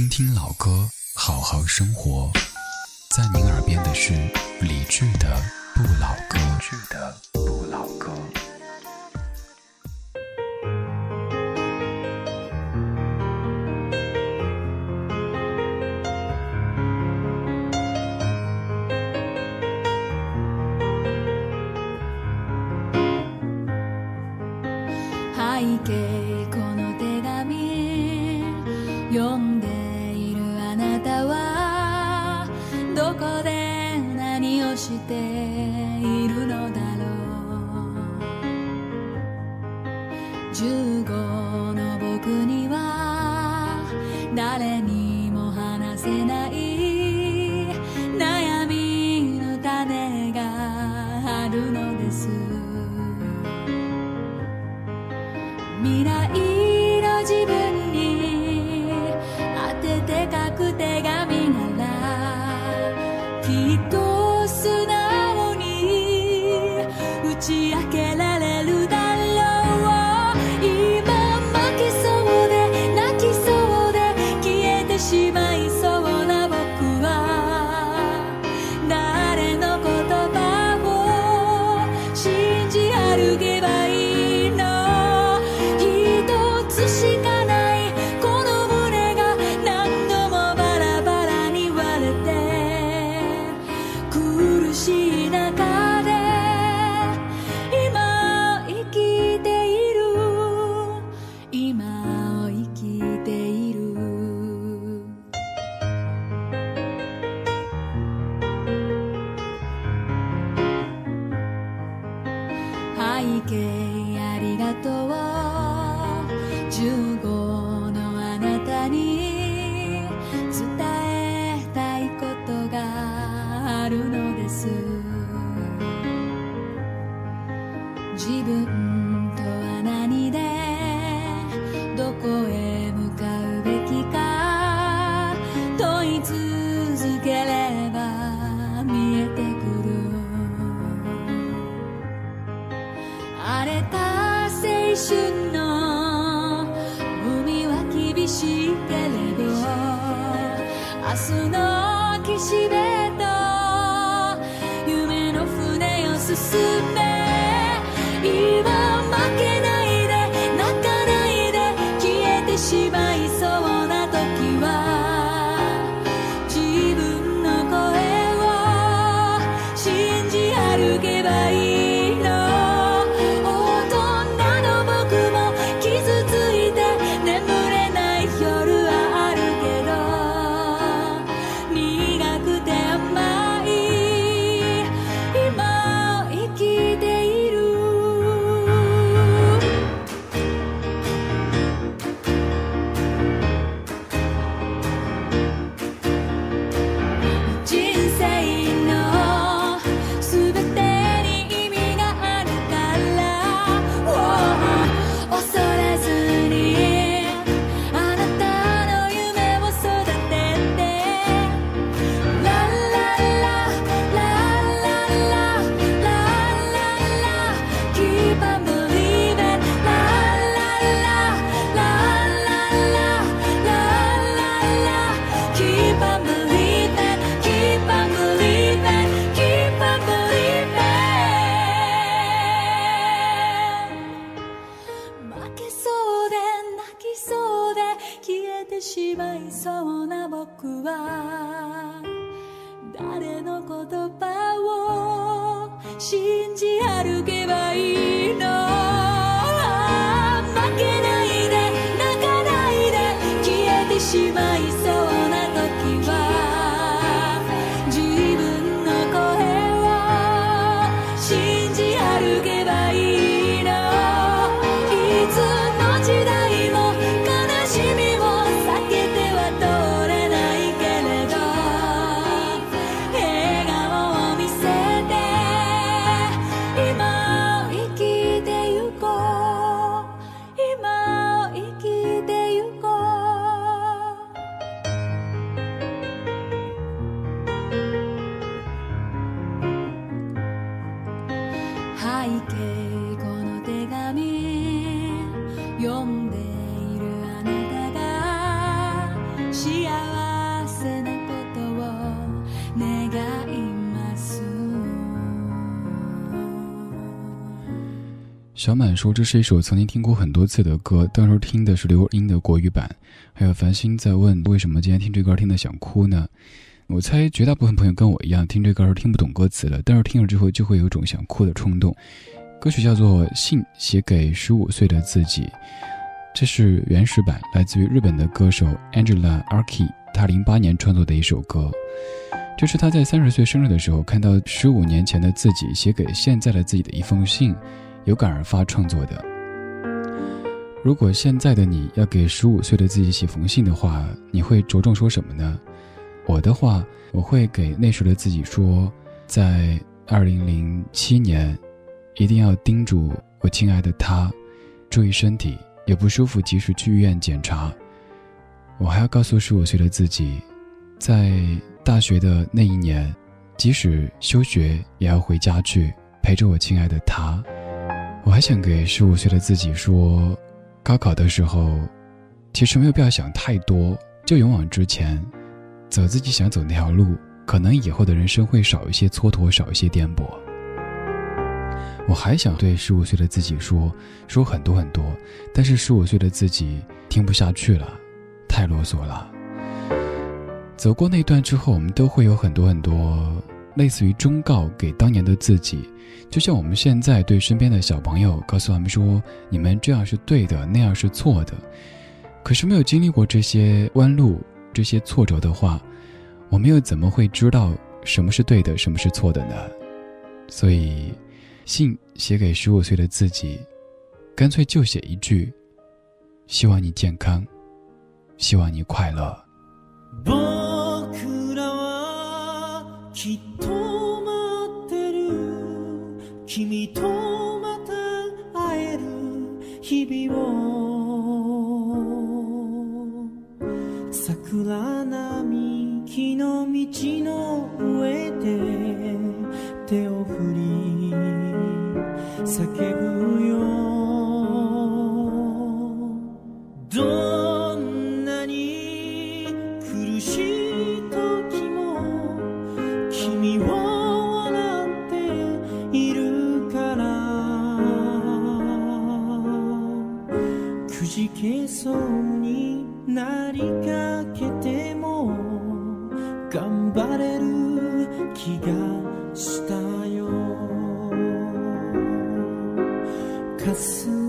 听听老歌，好好生活。在您耳边的是理智的《不老歌》。誰にも話せないと。夢の船を進め小满说：“这是一首曾经听过很多次的歌，当时听的是刘若英的国语版。”还有繁星在问：“为什么今天听这歌听的想哭呢？”我猜绝大部分朋友跟我一样，听这歌时听不懂歌词了，但是听了之后就会有种想哭的冲动。歌曲叫做《信写给十五岁的自己》，这是原始版，来自于日本的歌手 Angela Arki，他零八年创作的一首歌。这是他在三十岁生日的时候，看到十五年前的自己写给现在的自己的一封信，有感而发创作的。如果现在的你要给十五岁的自己写封信的话，你会着重说什么呢？我的话，我会给那时的自己说，在二零零七年，一定要叮嘱我亲爱的他，注意身体，有不舒服及时去医院检查。我还要告诉十五岁的自己，在。大学的那一年，即使休学，也要回家去陪着我亲爱的他。我还想给十五岁的自己说，高考的时候，其实没有必要想太多，就勇往直前，走自己想走那条路，可能以后的人生会少一些蹉跎，少一些颠簸。我还想对十五岁的自己说，说很多很多，但是十五岁的自己听不下去了，太啰嗦了。走过那段之后，我们都会有很多很多类似于忠告给当年的自己，就像我们现在对身边的小朋友告诉他们说：“你们这样是对的，那样是错的。”可是没有经历过这些弯路、这些挫折的话，我们又怎么会知道什么是对的，什么是错的呢？所以，信写给十五岁的自己，干脆就写一句：“希望你健康，希望你快乐。”きっと待ってる。君とまた会える。日々を。桜並木の道の上で手を振り叫ぶ。になりかけても頑張れる気がしたよ。霞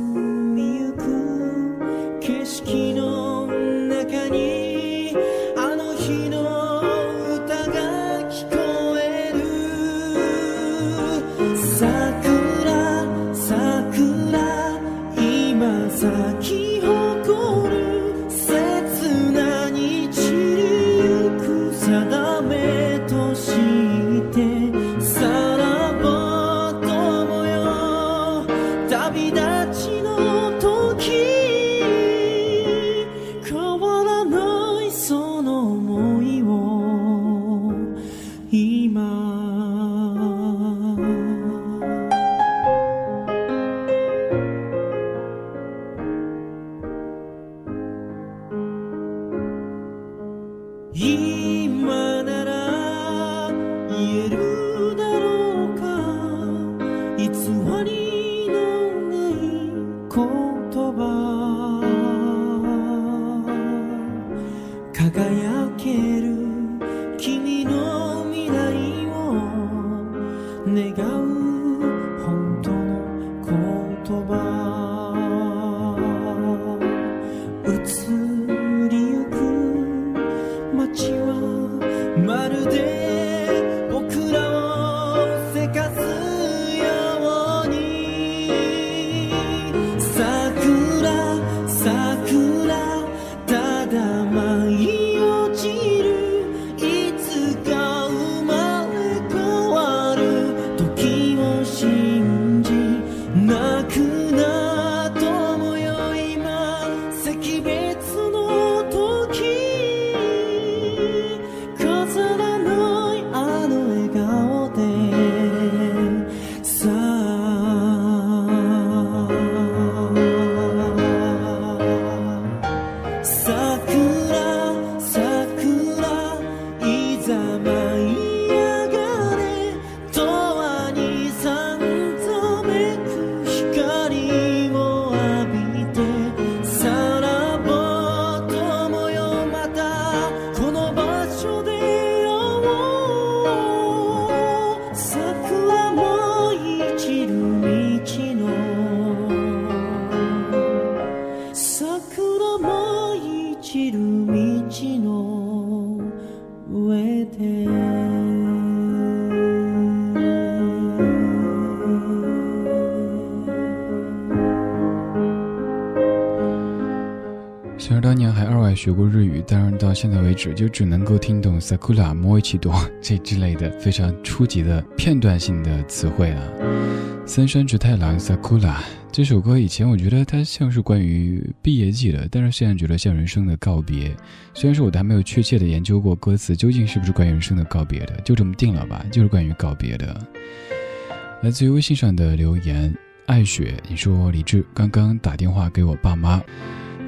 街はまるで time I 现在为止就只能够听懂 “sakura m o i c h i d o 这之类的非常初级的片段性的词汇啊。三山直太郎 “sakura” 这首歌以前我觉得它像是关于毕业季的，但是现在觉得像人生的告别。虽然说我都还没有确切的研究过歌词究竟是不是关于人生的告别的，就这么定了吧，就是关于告别的。来自于微信上的留言，爱雪，你说李志刚刚打电话给我爸妈。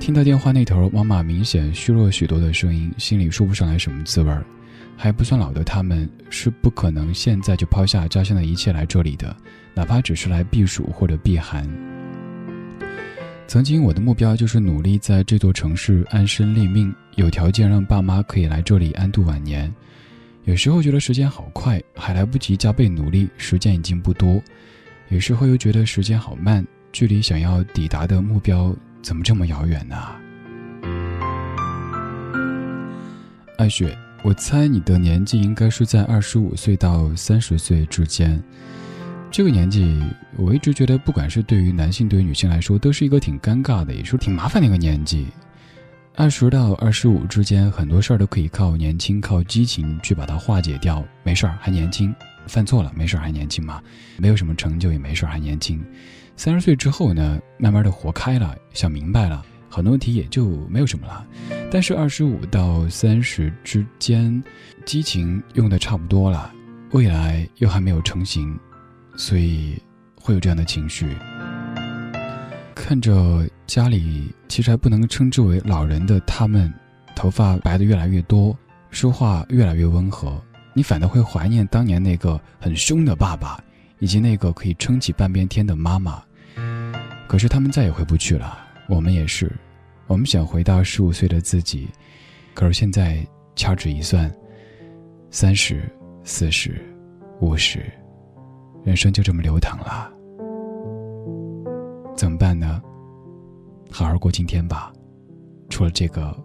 听到电话那头，妈妈明显虚弱许多的声音，心里说不上来什么滋味儿。还不算老的他们，是不可能现在就抛下家乡的一切来这里的，哪怕只是来避暑或者避寒。曾经我的目标就是努力在这座城市安身立命，有条件让爸妈可以来这里安度晚年。有时候觉得时间好快，还来不及加倍努力，时间已经不多；有时候又觉得时间好慢，距离想要抵达的目标。怎么这么遥远呢？艾雪，我猜你的年纪应该是在二十五岁到三十岁之间。这个年纪，我一直觉得，不管是对于男性，对于女性来说，都是一个挺尴尬的，也是挺麻烦的一个年纪。二十到二十五之间，很多事儿都可以靠年轻、靠激情去把它化解掉。没事儿，还年轻；犯错了，没事儿，还年轻嘛。没有什么成就，也没事儿，还年轻。三十岁之后呢，慢慢的活开了，想明白了，很多问题也就没有什么了。但是二十五到三十之间，激情用的差不多了，未来又还没有成型，所以会有这样的情绪。看着家里其实还不能称之为老人的他们，头发白的越来越多，说话越来越温和，你反倒会怀念当年那个很凶的爸爸。以及那个可以撑起半边天的妈妈，可是他们再也回不去了。我们也是，我们想回到十五岁的自己，可是现在掐指一算，三十、四十、五十，人生就这么流淌了。怎么办呢？好好过今天吧，除了这个，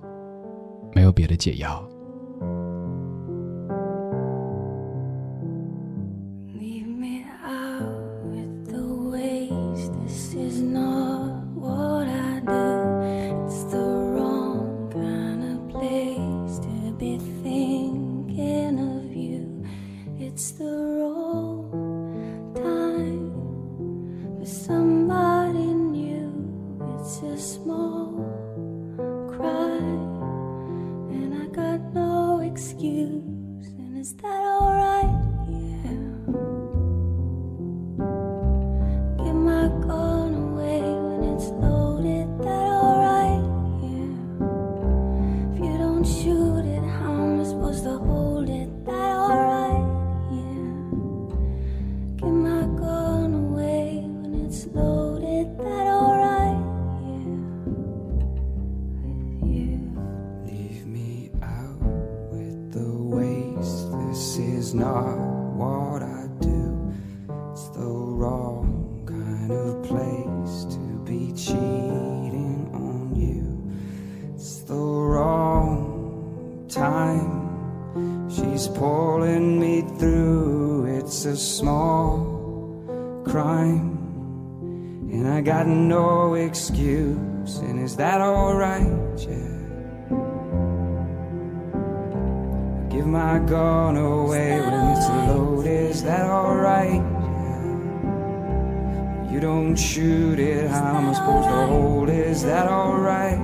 没有别的解药。lose is that alright?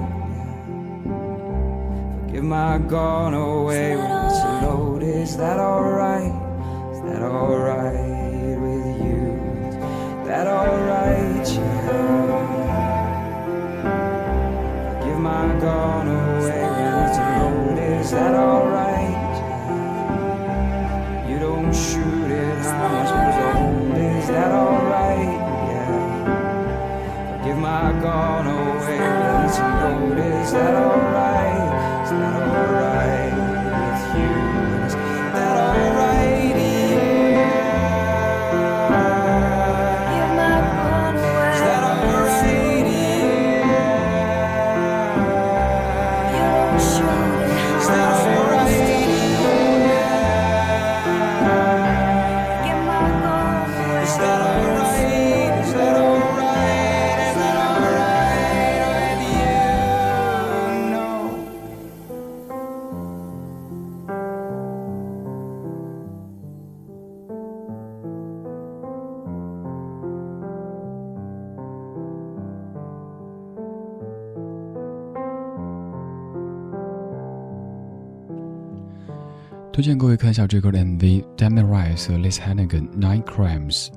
Forgive my gun away when it's a load, is that alright? Is that alright with you? Is that alright, yeah? Forgive my gun away when it's a load, is that alright? You don't shoot it, I must gone away. Doesn't notice that. 推荐各位看一下这歌的 MV Damien Rice 和 Liz Hannigan Nine Crimes。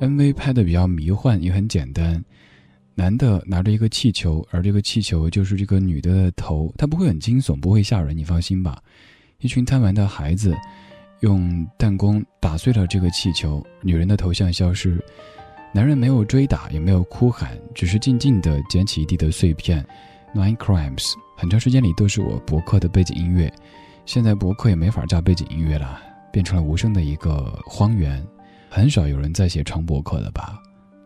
MV 拍的比较迷幻，也很简单。男的拿着一个气球，而这个气球就是这个女的的头，它不会很惊悚，不会吓人，你放心吧。一群贪玩的孩子用弹弓打碎了这个气球，女人的头像消失。男人没有追打，也没有哭喊，只是静静地捡起一地的碎片。Nine Crimes 很长时间里都是我博客的背景音乐。现在博客也没法加背景音乐了，变成了无声的一个荒原，很少有人在写长博客了吧？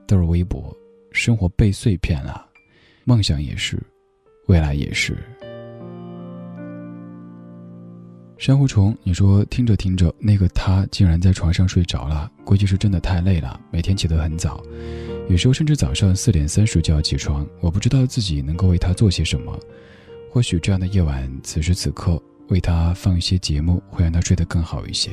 都是微博，生活被碎片了，梦想也是，未来也是。珊瑚虫，你说听着听着，那个他竟然在床上睡着了，估计是真的太累了，每天起得很早，有时候甚至早上四点三十就要起床。我不知道自己能够为他做些什么，或许这样的夜晚，此时此刻。为他放一些节目，会让他睡得更好一些。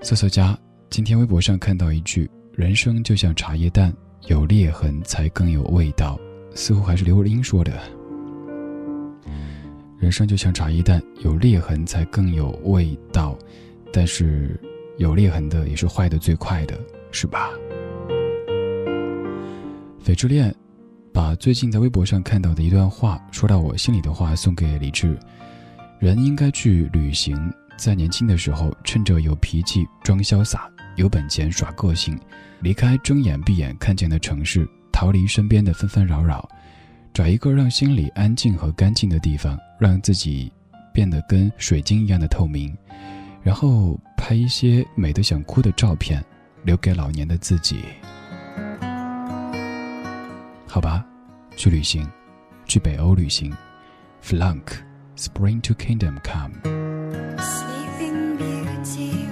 瑟瑟家今天微博上看到一句：“人生就像茶叶蛋，有裂痕才更有味道。”似乎还是刘若英说的。人生就像茶叶蛋，有裂痕才更有味道。但是有裂痕的也是坏的最快的，是吧？翡之恋把最近在微博上看到的一段话说到我心里的话送给李志。人应该去旅行，在年轻的时候，趁着有脾气装潇洒，有本钱耍个性，离开睁眼闭眼看见的城市，逃离身边的纷纷扰扰，找一个让心里安静和干净的地方，让自己变得跟水晶一样的透明，然后拍一些美得想哭的照片，留给老年的自己。好吧，去旅行，去北欧旅行，Flunk。Spring to Kingdom Come. still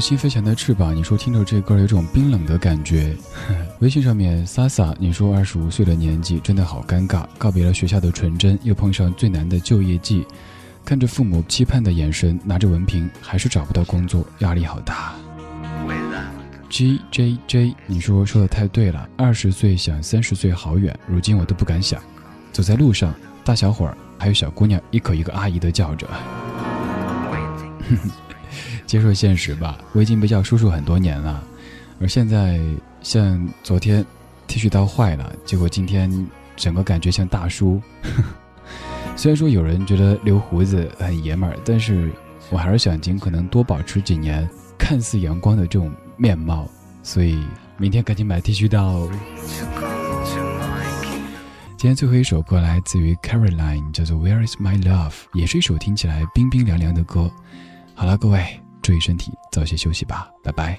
心飞翔的翅膀，你说听着这歌有种冰冷的感觉。微信上面萨萨，你说二十五岁的年纪真的好尴尬，告别了学校的纯真，又碰上最难的就业季，看着父母期盼的眼神，拿着文凭还是找不到工作，压力好大。G J J，你说说的太对了，二十岁想三十岁好远，如今我都不敢想。走在路上，大小伙儿还有小姑娘一口一个阿姨的叫着。接受现实吧，我已经被叫叔叔很多年了，而现在像昨天 T 恤刀坏了，结果今天整个感觉像大叔。虽然说有人觉得留胡子很爷们儿，但是我还是想尽可能多保持几年看似阳光的这种面貌，所以明天赶紧买 T 恤刀。今天最后一首歌来自于 Caroline，叫做 Where Is My Love，也是一首听起来冰冰凉凉的歌。好了，各位，注意身体，早些休息吧，拜拜。